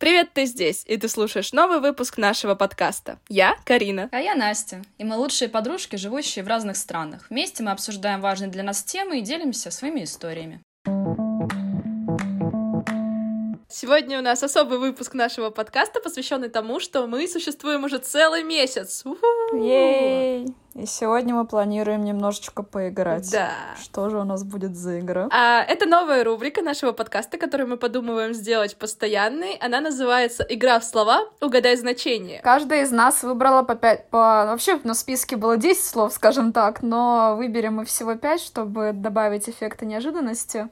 Привет, ты здесь, и ты слушаешь новый выпуск нашего подкаста. Я Карина. А я Настя. И мы лучшие подружки, живущие в разных странах. Вместе мы обсуждаем важные для нас темы и делимся своими историями. Сегодня у нас особый выпуск нашего подкаста, посвященный тому, что мы существуем уже целый месяц. Ей! И сегодня мы планируем немножечко поиграть. Да. Что же у нас будет за игра? А, это новая рубрика нашего подкаста, которую мы подумываем сделать постоянной. Она называется «Игра в слова. Угадай значение». Каждая из нас выбрала по пять... По... Вообще на списке было 10 слов, скажем так, но выберем мы всего 5, чтобы добавить эффекта неожиданности.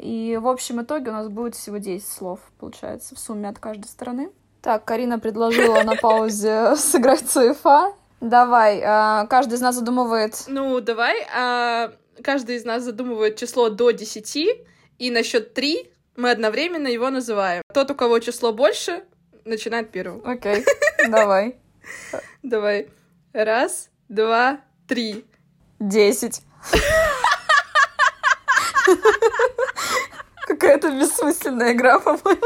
И в общем итоге у нас будет всего 10 слов, получается, в сумме от каждой стороны. Так, Карина предложила на паузе сыграть ЦФА. Давай, а, каждый из нас задумывает... Ну, давай. А, каждый из нас задумывает число до 10, и на счет 3 мы одновременно его называем. Тот, у кого число больше, начинает первым. Окей, давай. Давай. Раз, два, три. Десять. Какая-то бессмысленная игра, по-моему.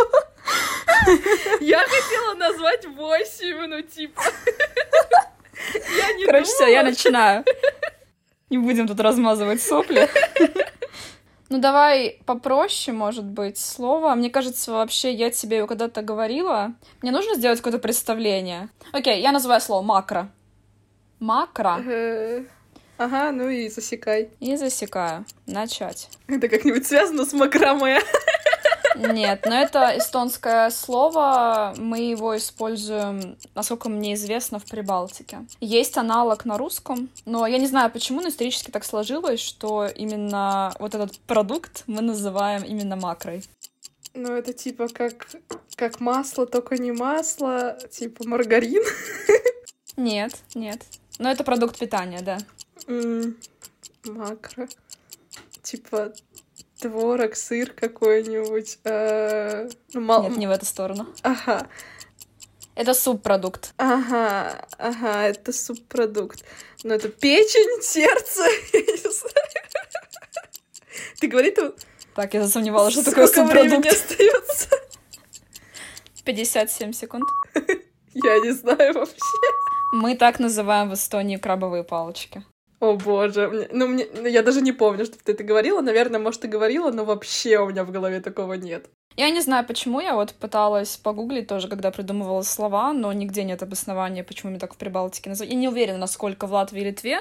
Я хотела назвать восемь, ну типа. Я не Короче, все, я начинаю. Не будем тут размазывать сопли. Ну, давай попроще, может быть, слово. Мне кажется, вообще, я тебе его когда-то говорила. Мне нужно сделать какое-то представление. Окей, я называю слово макро. Макро. Ага, ну и засекай. И засекаю. Начать. Это как-нибудь связано с макраме. Нет, но это эстонское слово. Мы его используем, насколько мне известно, в Прибалтике. Есть аналог на русском, но я не знаю почему, но исторически так сложилось, что именно вот этот продукт мы называем именно макрой. Ну, это типа как, как масло, только не масло, типа маргарин. Нет, нет. Но это продукт питания, да. Макро. Типа творог, сыр какой-нибудь. э, ну, мал- Нет, не в эту сторону. Ага, Это субпродукт. ага, ага, это субпродукт. Но это печень, сердце, я не знаю. Ты говори, тут Так, я засомневалась, что такое сколько субпродукт. остается? 57 секунд. Я не знаю вообще. Мы так называем в Эстонии крабовые палочки. О боже, мне- ну мне, ну, я даже не помню, что ты это говорила. Наверное, может, и говорила, но вообще у меня в голове такого нет. Я не знаю, почему я вот пыталась погуглить тоже, когда придумывала слова, но нигде нет обоснования, почему мне так в Прибалтике называют. Я не уверена, насколько в Латвии и Литве,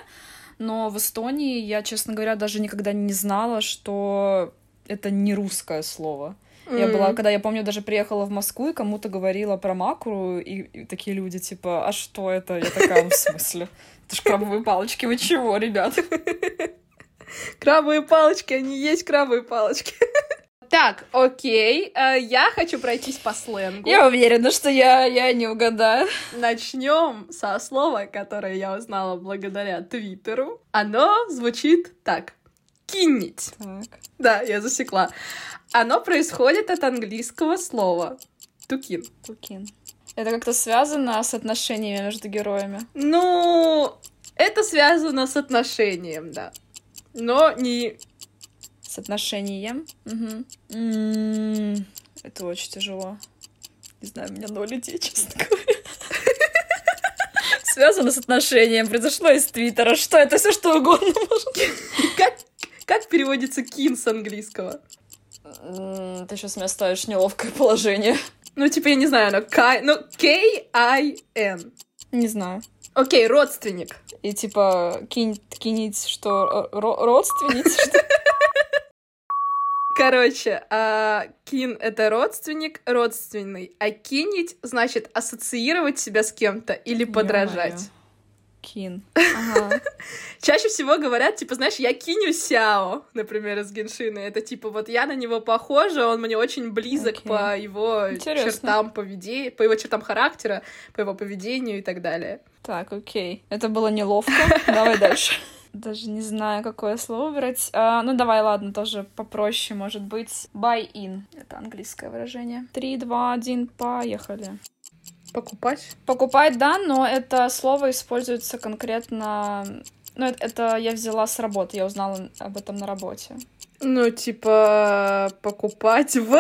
но в Эстонии я, честно говоря, даже никогда не знала, что это не русское слово. Я была, когда я помню, даже приехала в Москву и кому-то говорила про макру, и, и такие люди типа, а что это? Я такая, «Ну, в смысле? Это ж крабовые палочки, вы чего, ребят? Крабовые палочки, они есть крабовые палочки. Так, окей, э, я хочу пройтись по сленгу. Я уверена, что я, я не угадаю. Начнем со слова, которое я узнала благодаря Твиттеру. Оно звучит так. Кинить. Так. Да, я засекла. Оно происходит от английского слова тукин. Тукин. Это как-то связано с отношениями между героями. Ну, это связано с отношением, да. Но не... С отношением. Мгм. М, Это очень тяжело. Не знаю, у меня ноль идей, честно говоря. Связано с отношением. Произошло из Твиттера. Что это? Все что угодно может. Как, как переводится кин с английского? Ты сейчас меня ставишь в неловкое положение. Ну, типа, я не знаю, оно К... Ну, K-I-N. Не знаю. Окей, родственник. И типа кинь, кинить, что ро- ро- родственниц, что Короче, а, кин — это родственник, родственный, а кинить значит ассоциировать себя с кем-то или подражать. Кин. Ага. Чаще всего говорят, типа, знаешь, я киню Сяо, например, из Геншина. Это типа, вот я на него похожа, он мне очень близок Окей. по его Интересно. чертам поведения, по его чертам характера, по его поведению и так далее. Так, окей. Это было неловко. Давай дальше. Даже не знаю, какое слово выбрать. А, ну, давай, ладно, тоже попроще, может быть. Buy in. Это английское выражение. Три, два, один, поехали. Покупать? Покупать, да, но это слово используется конкретно... Ну, это, это я взяла с работы, я узнала об этом на работе. Ну, типа, покупать в...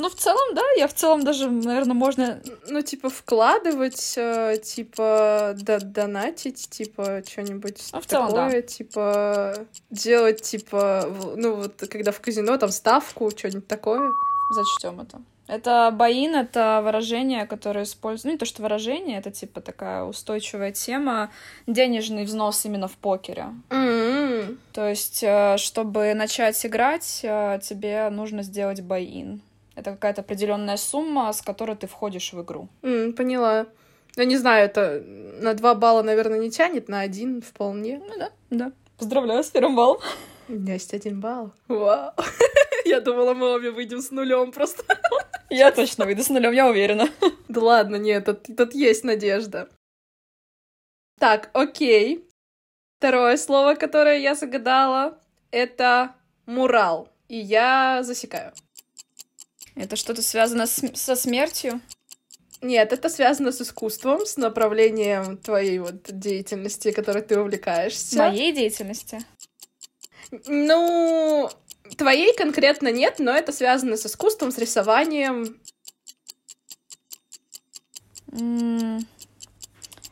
Ну, в целом, да, я в целом даже, наверное, можно... Ну, типа, вкладывать, э, типа, да, донатить, типа, что-нибудь Ну, в целом, такое, типа, делать, типа, ну, вот, когда в казино, там, ставку, что-нибудь такое. Зачтем это. Это боин, это выражение, которое используют... Ну, не то, что выражение, это, типа, такая устойчивая тема. Денежный взнос именно в покере. М-м. То есть, э, чтобы начать играть, э, тебе нужно сделать боин. Это какая-то определенная сумма, с которой ты входишь в игру. М, поняла. Я не знаю, это на два балла, наверное, не тянет, на один вполне. Ну да, да. Поздравляю с первым баллом. У меня есть один балл. Вау. Я думала, мы обе выйдем с нулем просто. Я точно выйду с нулем, я уверена. Да ладно, нет, тут, тут есть надежда. Так, окей. Второе слово, которое я загадала, это мурал. И я засекаю. Это что-то связано с- со смертью? Нет, это связано с искусством, с направлением твоей вот деятельности, которой ты увлекаешься. Моей деятельности? Ну, твоей конкретно нет, но это связано с искусством, с рисованием.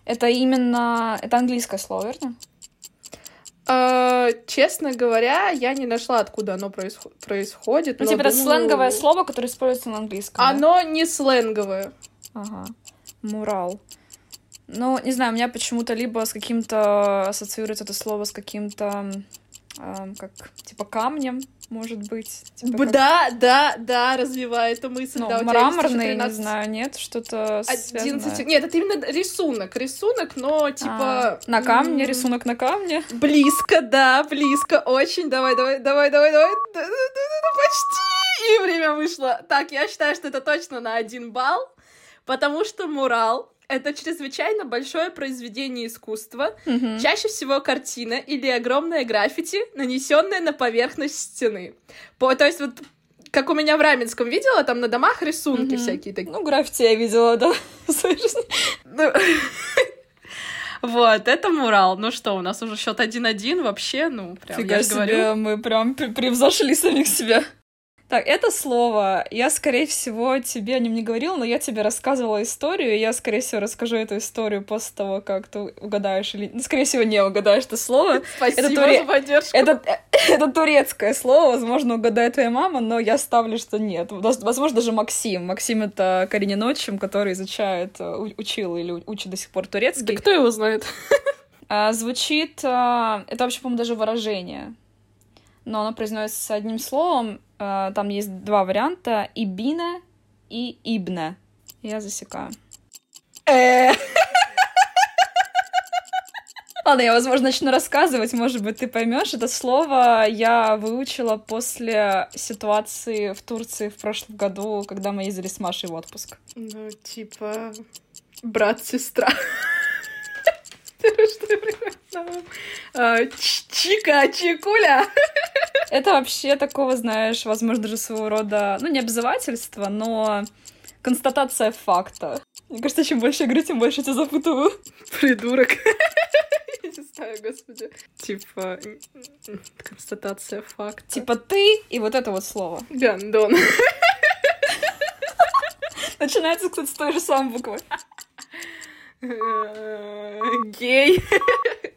Это именно... Это английское слово, верно? А, честно говоря, я не нашла, откуда оно происхо- происходит. Ну, типа, это сленговое слово, которое используется на английском. да? Оно не сленговое. Ага. Мурал. Ну, не знаю, у меня почему-то либо с каким-то ассоциируется это слово с каким-то как типа камнем, может быть. Типа как- Да, да, да, развиваю эту мысль. ну, да, мраморный, еще не 13 знаю, нет, что-то 11... связанное. Нет, это именно рисунок. Рисунок, но типа... А, на камне, м, рисунок на камне. Близко, да, близко, очень. Давай, давай, давай, давай, давай. Да, да, да, да, да, почти. И время вышло. Так, я считаю, что это точно на один балл, потому что мурал — это чрезвычайно большое произведение искусства, Мгм. чаще всего картина или огромное граффити, нанесенное на поверхность стены. По, то есть вот как у меня в Раменском видела, там на домах рисунки Мгм. всякие такие. Ну, граффити я видела, да, в своей жизни. Ну, Вот, это мурал. Ну что, у нас уже счет 1-1 вообще, ну, прям, Фига я же себе, говорю. мы прям пр- превзошли самих себя. Так, это слово, я, скорее всего, тебе о нем не говорила, но я тебе рассказывала историю, и я, скорее всего, расскажу эту историю после того, как ты угадаешь или... Ну, скорее всего, не угадаешь это слово. Спасибо туре- за поддержку. Это, это турецкое слово, возможно, угадает твоя мама, но я ставлю, что нет. Воз- Возможно, даже Максим. Максим — это Каренин отчим, который изучает, э, учил или учит до сих пор Да турецкий. кто его знает? А, звучит... а, это вообще, по-моему, даже выражение. Но оно произносится одним словом. А, там есть два варианта. Ибина и ибне. Я засекаю. Э, Ладно, я, возможно, начну рассказывать, может быть, ты поймешь. Это слово я выучила после ситуации в Турции в прошлом году, когда мы ездили с Машей в отпуск. Ну, типа, брат-сестра. А, ч- Чика, чикуля. Это вообще такого, знаешь, возможно, даже своего рода, ну, не обзывательство, но констатация факта. Мне кажется, чем больше игры, тем больше тебя запутываю. Придурок. Я не знаю, господи. Типа, констатация факта. Типа ты и вот это вот слово. Гандон. Начинается, кстати, с той же самой буквы. Гей.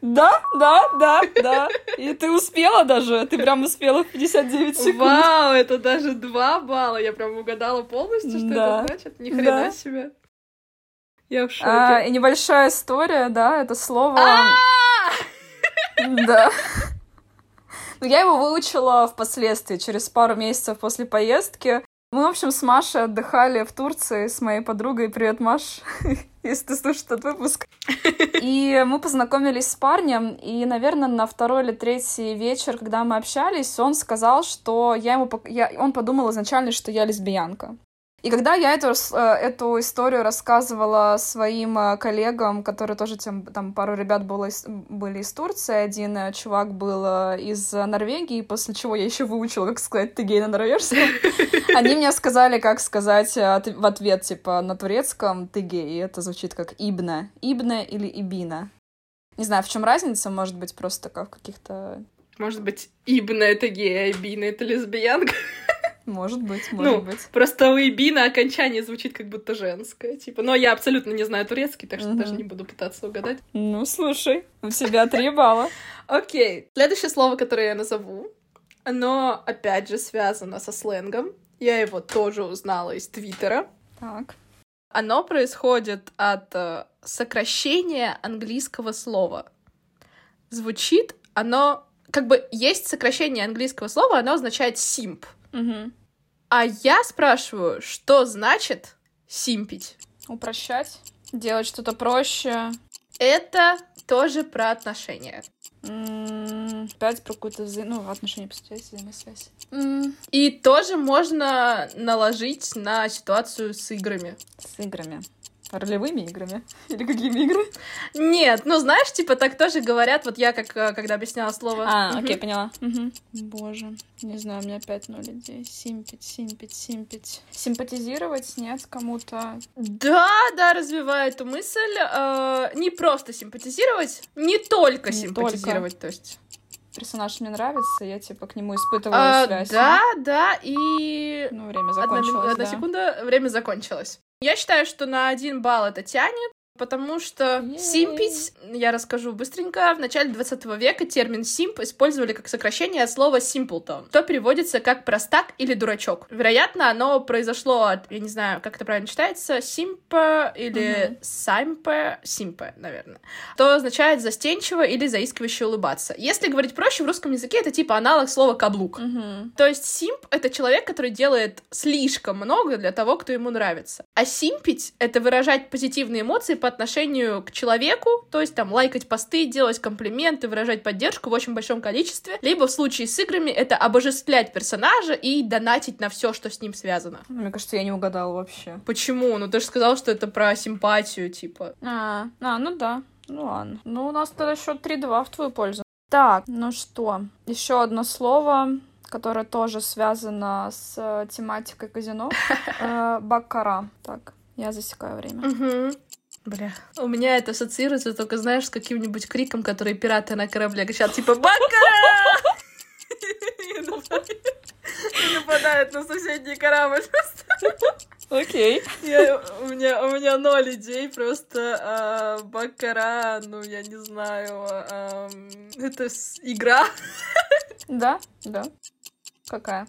Да, да, да, да. И ты успела даже. Ты прям успела в 59 секунд. Вау, это даже два балла. Я прям угадала полностью, что Да. это значит. Ни хрена Да. себе. Я в шоке. А, и небольшая история, да, это слово... А! Да. Ну, я его выучила впоследствии, через пару месяцев после поездки. Мы, в общем, с Машей отдыхали в Турции с моей подругой. Привет, Маш, если ты слушаешь этот выпуск. И мы познакомились с парнем, и, наверное, на второй или третий вечер, когда мы общались, он сказал, что я ему... я- Он подумал изначально, что я лесбиянка. И когда я эту, э, эту историю рассказывала своим э, коллегам, которые тоже тем, там пару ребят было из- были из Турции, один э, чувак был из Норвегии, после чего я еще выучила, как сказать ты гей на норвежском. Они мне сказали, как сказать в ответ, типа, на турецком ты гей, и это звучит как ибна. Ибна или ибина. Не знаю, в чем разница, может быть, просто как в каких-то... Может быть, Ибна это гей, а Ибина это лесбиянка? Может быть, может Ну, быть. Просто у Иби на окончании звучит как будто женское, типа. Но я абсолютно не знаю турецкий, так что Мгм. даже не буду пытаться угадать. Ну, слушай, у тебя три балла. Окей. Следующее слово, которое я назову, оно, опять же, связано со сленгом. Я его тоже узнала из Твиттера. Так. Оно происходит от э, сокращения английского слова. Звучит оно... Как бы есть сокращение английского слова, оно означает simp. Мгм. А я спрашиваю, что значит симпить? Упрощать, делать что-то проще. Это тоже про отношения. М, Опять про какую-то вза- ну, отношения по связи, взаимосвязь. И тоже можно наложить на ситуацию с играми. С играми. Ролевыми играми? Или какими играми? Нет, ну знаешь, типа так тоже говорят, вот я как э, когда объясняла слово. А, Мгм. окей, поняла. Мгм. Боже, не знаю, у меня опять ноль идей. Симпить, симпить, симпить. Симпатизировать? Нет, кому-то. Да, да, развиваю эту мысль. Э, не просто симпатизировать, не только Не симпатизировать, то есть. Персонаж мне нравится, я типа к нему испытываю А, связь. да, да, и Ну, время Одна, закончилось, одна да. секунда, время закончилось. Я считаю, что на один балл это тянет, потому что Ей. симпить, я расскажу быстренько, в начале 20 века термин симп использовали как сокращение от слова simpleton, что переводится как простак или дурачок. Вероятно, оно произошло от, я не знаю, как это правильно читается, симпа или саймпа, симпа, наверное, то означает застенчиво или заискивающе улыбаться. Если говорить проще, в русском языке это типа аналог слова каблук. Мгм. То есть симп — это человек, который делает слишком много для того, кто ему нравится. А симпить — это выражать позитивные эмоции по отношению к человеку, то есть там лайкать посты, делать комплименты, выражать поддержку в очень большом количестве. Либо в случае с играми это обожествлять персонажа и донатить на все, что с ним связано. Мне кажется, я не угадала вообще. Почему? Ну ты же сказал, что это про симпатию, типа. А, а, ну да. Ну ладно. Ну, у нас тогда счет 3-2 в твою пользу. Так, ну что, еще одно слово, которое тоже связано с э, тематикой казино. Э, Баккара. Так, я засекаю время. Бля. У меня это ассоциируется только, знаешь, с каким-нибудь криком, который пираты на корабле кричат, типа «Бакара!» И нападают на соседний корабль. Окей. Я- у, меня, у меня ноль идей, просто а, Бакара, ну, я не знаю, а, это с- игра Да, да. Какая?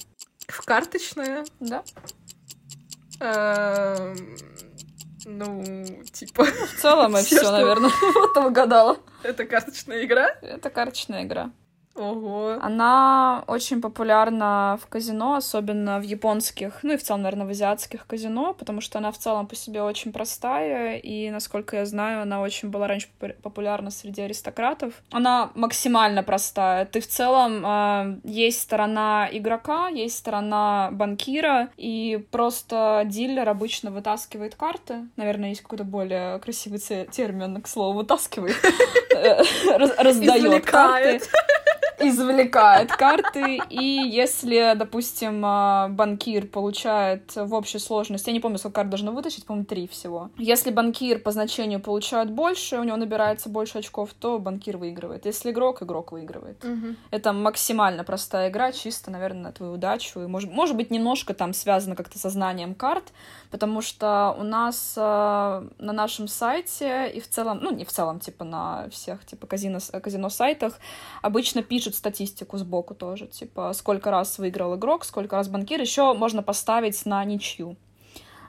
в карточная. Да. А, ну, типа, В целом, и все, наверное. Вот угадала. это карточная игра? Это карточная игра. Ого. Она очень популярна в казино, особенно в японских, ну и в целом, наверное, в азиатских казино, потому что она в целом по себе очень простая, и, насколько я знаю, она очень была раньше попу- популярна среди аристократов. Она максимально простая. Ты в целом э, есть сторона игрока, есть сторона банкира, и просто дилер обычно вытаскивает карты. Наверное, есть какой-то более красивый те- термин, к слову, вытаскивает. Э, раз- Раздает карты Извлекает. карты, и если, допустим, а, банкир получает в общей сложности, я не помню, сколько карт должен вытащить, по-моему, три всего. Если банкир по значению получает больше, у него набирается больше очков, то банкир выигрывает. Если игрок, игрок выигрывает. Мгм. Это максимально простая игра, чисто, наверное, на твою удачу. И может, может быть, немножко там связано как-то со знанием карт, потому что у нас э, на нашем сайте и в целом, ну, не в целом, типа на всех, типа, казино, казино-сайтах обычно пишут статистику сбоку тоже, типа, сколько раз выиграл игрок, сколько раз банкир, еще можно поставить на ничью.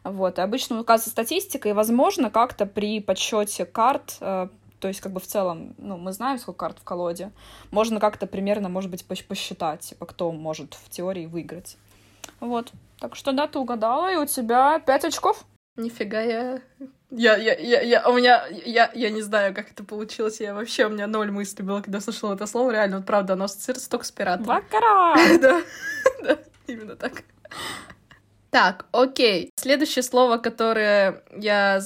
Вот, и обычно указывается статистика, и, возможно, как-то при подсчете карт э, то есть, как бы в целом, ну, мы знаем, сколько карт в колоде. Можно как-то примерно, может быть, пос- посчитать, типа, кто может в теории выиграть. Вот. Так что да, ты угадала, и у тебя пять очков. Нифига я... Я, я, я, я, у меня, я, я не знаю, как это получилось. Я вообще, у меня ноль мыслей было, когда слышала это слово. Реально, вот правда, оно ассоциируется только с пиратом. Бакара! Да, да, именно так. Так, окей. Следующее слово, которое я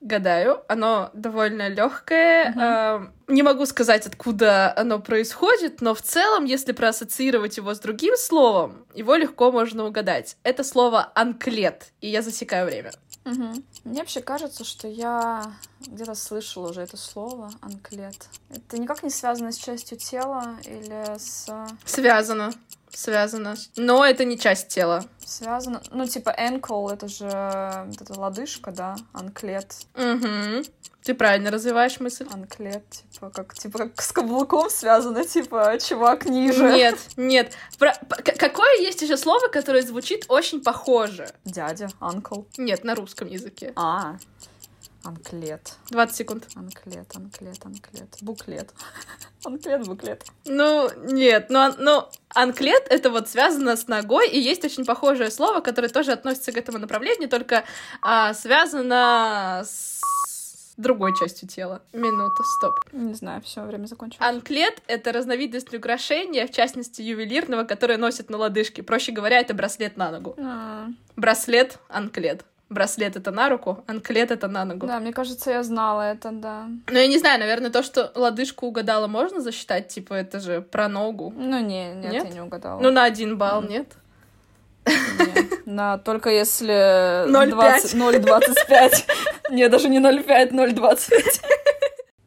загадаю, оно довольно легкое. Мгм. Эм, Не могу сказать, откуда оно происходит, но в целом, если проассоциировать его с другим словом, его легко можно угадать. Это слово анклет, и я засекаю время. Мгм. Мне вообще кажется, что я где-то слышала уже это слово, анклет. Это никак не связано с частью тела или с... Связано. Связано. Но это не часть тела. Связано, ну, типа ankle, это же вот эта лодыжка, да, анклет. Угу. Ты правильно развиваешь мысль. Анклет, типа, как, типа, как с каблуком связано, типа, чувак ниже. Нет, нет. Про- какое есть еще слово, которое звучит очень похоже? Дядя, анкл. Нет, на русском языке. А, анклет. 20 секунд. Анклет, анклет, анклет. Буклет. Анклет, буклет. Ну, нет, ну, ан- ну, анклет — это вот связано с ногой, и есть очень похожее слово, которое тоже относится к этому направлению, только а, связано с другой частью тела. Минута, стоп. Не знаю, все, время закончилось. Анклет — это разновидность украшения, в частности, ювелирного, которое носят на лодыжке. Проще говоря, это браслет на ногу. А, Браслет — анклет. Браслет — это на руку, анклет — это на ногу. Да, мне кажется, я знала это, да. Ну, я не знаю, наверное, то, что лодыжку угадала, можно засчитать? Типа, это же про ногу. Ну, не, нет, Нет? я не угадала. Ну, на один балл, Мгм. нет? Не. На, только если 0,5. 20 0,25. Не, даже не 0,5, 0,25.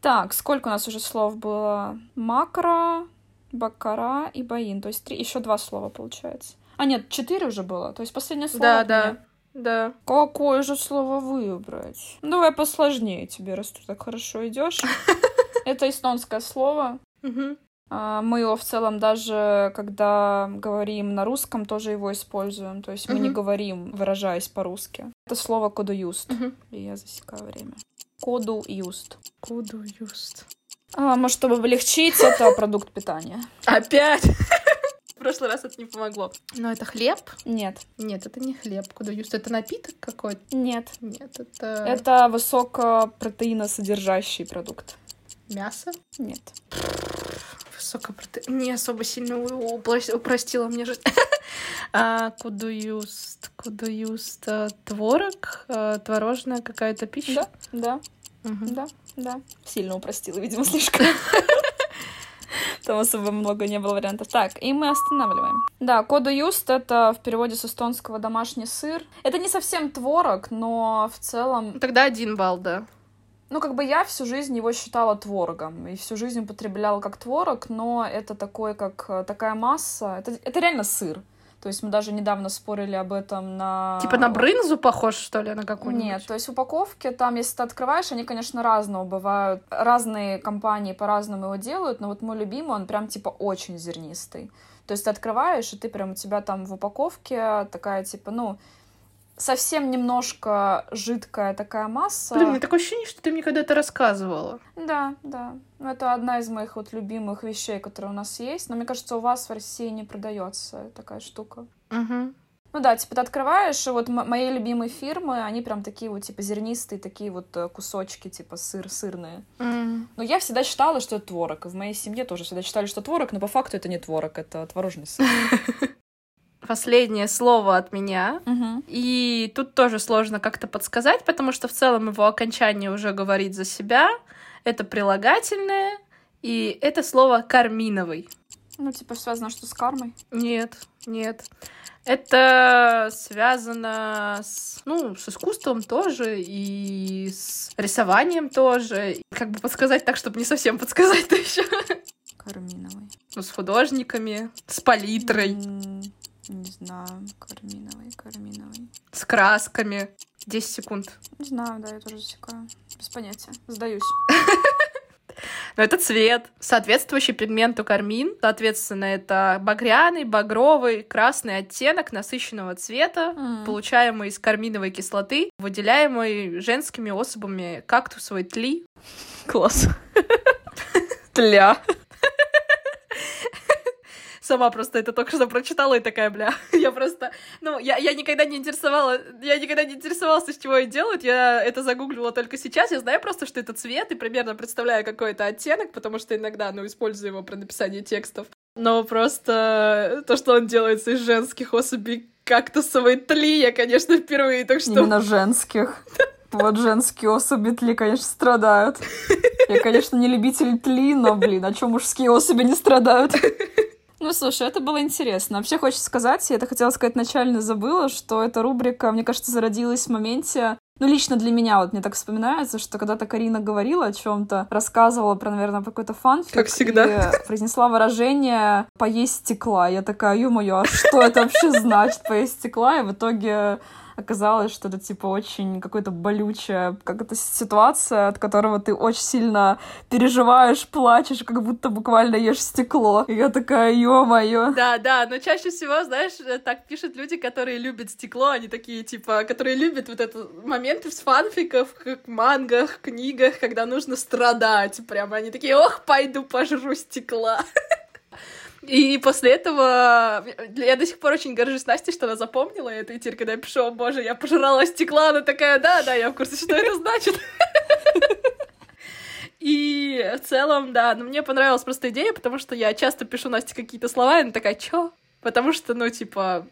Так, сколько у нас уже слов было? Макро, бакара и баин. То есть три, еще два слова получается. А нет, четыре уже было. То есть последнее слово. Да, да. Да. Какое же слово выбрать? Ну, Давай посложнее тебе, раз ты так хорошо идешь. Это эстонское слово. А, Мы его в целом даже, когда говорим на русском, тоже его используем. То есть мы не говорим, выражаясь по-русски. Это слово кодуюст. Я засекаю время. Коду-юст. Куду юст. А, может, чтобы облегчить, это продукт питания. Опять? В прошлый раз это не помогло. Но это хлеб? Нет. Нет, это не хлеб. Куду юст? Это напиток какой-то? Нет. Нет, это... Это высокопротеиносодержащий продукт. мясо? Нет. Высокопроте... Не особо сильно упростила мне жизнь. А, Кудуюст, кудуюст, а, творог, а, творожная какая-то пища. Да, да, да, да. Сильно упростила, видимо, слишком. Там особо много не было вариантов. Так, и мы останавливаем. Да, коду юст — это в переводе с эстонского домашний сыр. Это не совсем творог, но в целом... Тогда один балл, да. Ну, как бы я всю жизнь его считала творогом, и всю жизнь употребляла как творог, но это такой, как э, такая масса. Это, это реально сыр. То есть мы даже недавно спорили об этом на... Типа на брынзу похож, что ли, на какую-нибудь? Нет, то есть упаковки там, если ты открываешь, они, конечно, разного бывают. Разные компании по-разному его делают, но вот мой любимый, он прям типа очень зернистый. То есть ты открываешь, и ты прям у тебя там в упаковке такая типа, ну, совсем немножко жидкая такая масса. Блин, у меня такое ощущение, что ты мне когда-то рассказывала. Да, да. Ну, это одна из моих вот любимых вещей, которые у нас есть. Но мне кажется, у вас в России не продается такая штука. Угу. Ну да, типа ты открываешь, и вот мои любимые фирмы, они прям такие вот, типа, зернистые, такие вот э, кусочки, типа, сыр, сырные. Но я всегда считала, что это творог. И в моей семье тоже всегда считали, что творог, но по факту это не творог, это творожный сыр. Последнее слово от меня. Мгм. И тут тоже сложно как-то подсказать, потому что в целом его окончание уже говорит за себя. Это прилагательное, и это слово «карминовый». Ну, типа, связано что с кармой. Нет, нет. Это связано с, ну, с искусством тоже и с рисованием тоже. И Как бы подсказать так, чтобы не совсем подсказать-то еще. Карминовый. Ну, с художниками, с палитрой, М, Не знаю, карминовый, карминовый. с красками. 10 секунд. Не знаю, да, я тоже засекаю. Без понятия. Сдаюсь. Но это цвет, соответствующий пигменту кармин. Соответственно, это багряный, багровый, красный оттенок насыщенного цвета, М. получаемый из карминовой кислоты, выделяемой женскими особами кактусовой тли. Класс. Тля. Сама просто это только что прочитала и такая, бля, я просто, ну, я, я никогда не интересовала, я никогда не интересовалась, из чего это делают, я это загуглила только сейчас, я знаю просто, что это цвет, и примерно представляю какой-то оттенок, потому что иногда, ну, использую его при написании текстов, но просто то, что он делается из женских особей кактусовой тли, я, конечно, впервые, так что... Именно женских. Вот женские особи тли, конечно, страдают. Я, конечно, не любитель тли, но, блин, а чё мужские особи не страдают? Ну, слушай, это было интересно. Вообще, хочется сказать, я это хотела сказать начально, забыла, что эта рубрика, мне кажется, зародилась в моменте, Ну, лично для меня вот мне так вспоминается, что когда-то Карина говорила о чем-то, рассказывала про, наверное, какой-то фанфик. Как всегда. И произнесла выражение «поесть стекла». Я такая, ё-моё, а что это вообще значит «поесть стекла»? И в итоге оказалось, что это, типа, очень какая-то болючая какая-то ситуация, от которого ты очень сильно переживаешь, плачешь, как будто буквально ешь стекло. И я такая, ё-моё. Да, да, но чаще всего, знаешь, так пишут люди, которые любят стекло, они такие, типа, которые любят вот это моменты в фанфиков, как мангах, книгах, когда нужно страдать. Прямо они такие, ох, пойду пожру стекла. И после этого я до сих пор очень горжусь Настей, что она запомнила это. И теперь, когда я пишу, о боже, я пожрала стекла, она такая, да, да, я в курсе, что это значит. И в целом, да, но мне понравилась просто идея, потому что я часто пишу Насте какие-то слова, и она такая, чё? Потому что, ну, типа,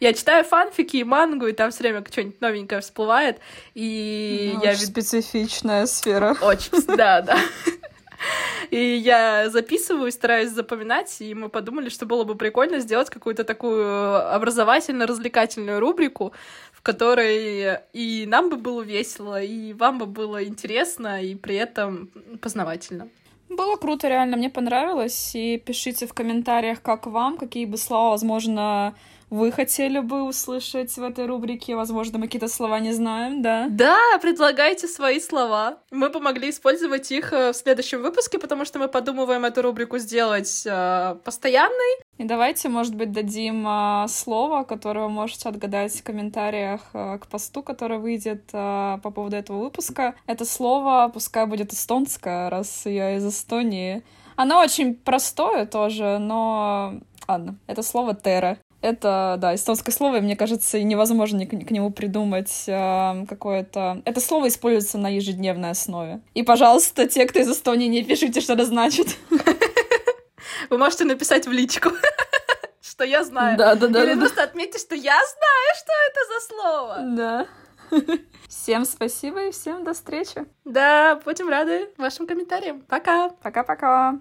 я читаю фанфики и мангу, и там все время что-нибудь новенькое всплывает, и ну, я... Очень специфичная сфера. Очень, да, да. И я записываю, стараюсь запоминать, и мы подумали, что было бы прикольно сделать какую-то такую образовательно-развлекательную рубрику, в которой и нам бы было весело, и вам бы было интересно, и при этом познавательно. Было круто, реально, мне понравилось. И пишите в комментариях, как вам, какие бы слова, возможно, вы хотели бы услышать в этой рубрике? Возможно, мы какие-то слова не знаем, да? Да, предлагайте свои слова. Мы помогли использовать их э, в следующем выпуске, потому что мы подумываем эту рубрику сделать э, постоянной. И давайте, может быть, дадим э, слово, которое вы можете отгадать в комментариях э, к посту, который выйдет э, по поводу этого выпуска. Это слово пускай будет эстонское, раз я из Эстонии. Оно очень простое тоже, но ладно, это слово «тера». Это, да, эстонское слово, и мне кажется, и невозможно к, к нему придумать э, какое-то... Это слово используется на ежедневной основе. И, пожалуйста, те, кто из Эстонии, не пишите, что это значит. Вы можете написать в личку, что я знаю. Да, да, да. Или просто отметьте, что я знаю, что это за слово. Да. Всем спасибо и всем до встречи. Да, будем рады вашим комментариям. Пока. Пока-пока.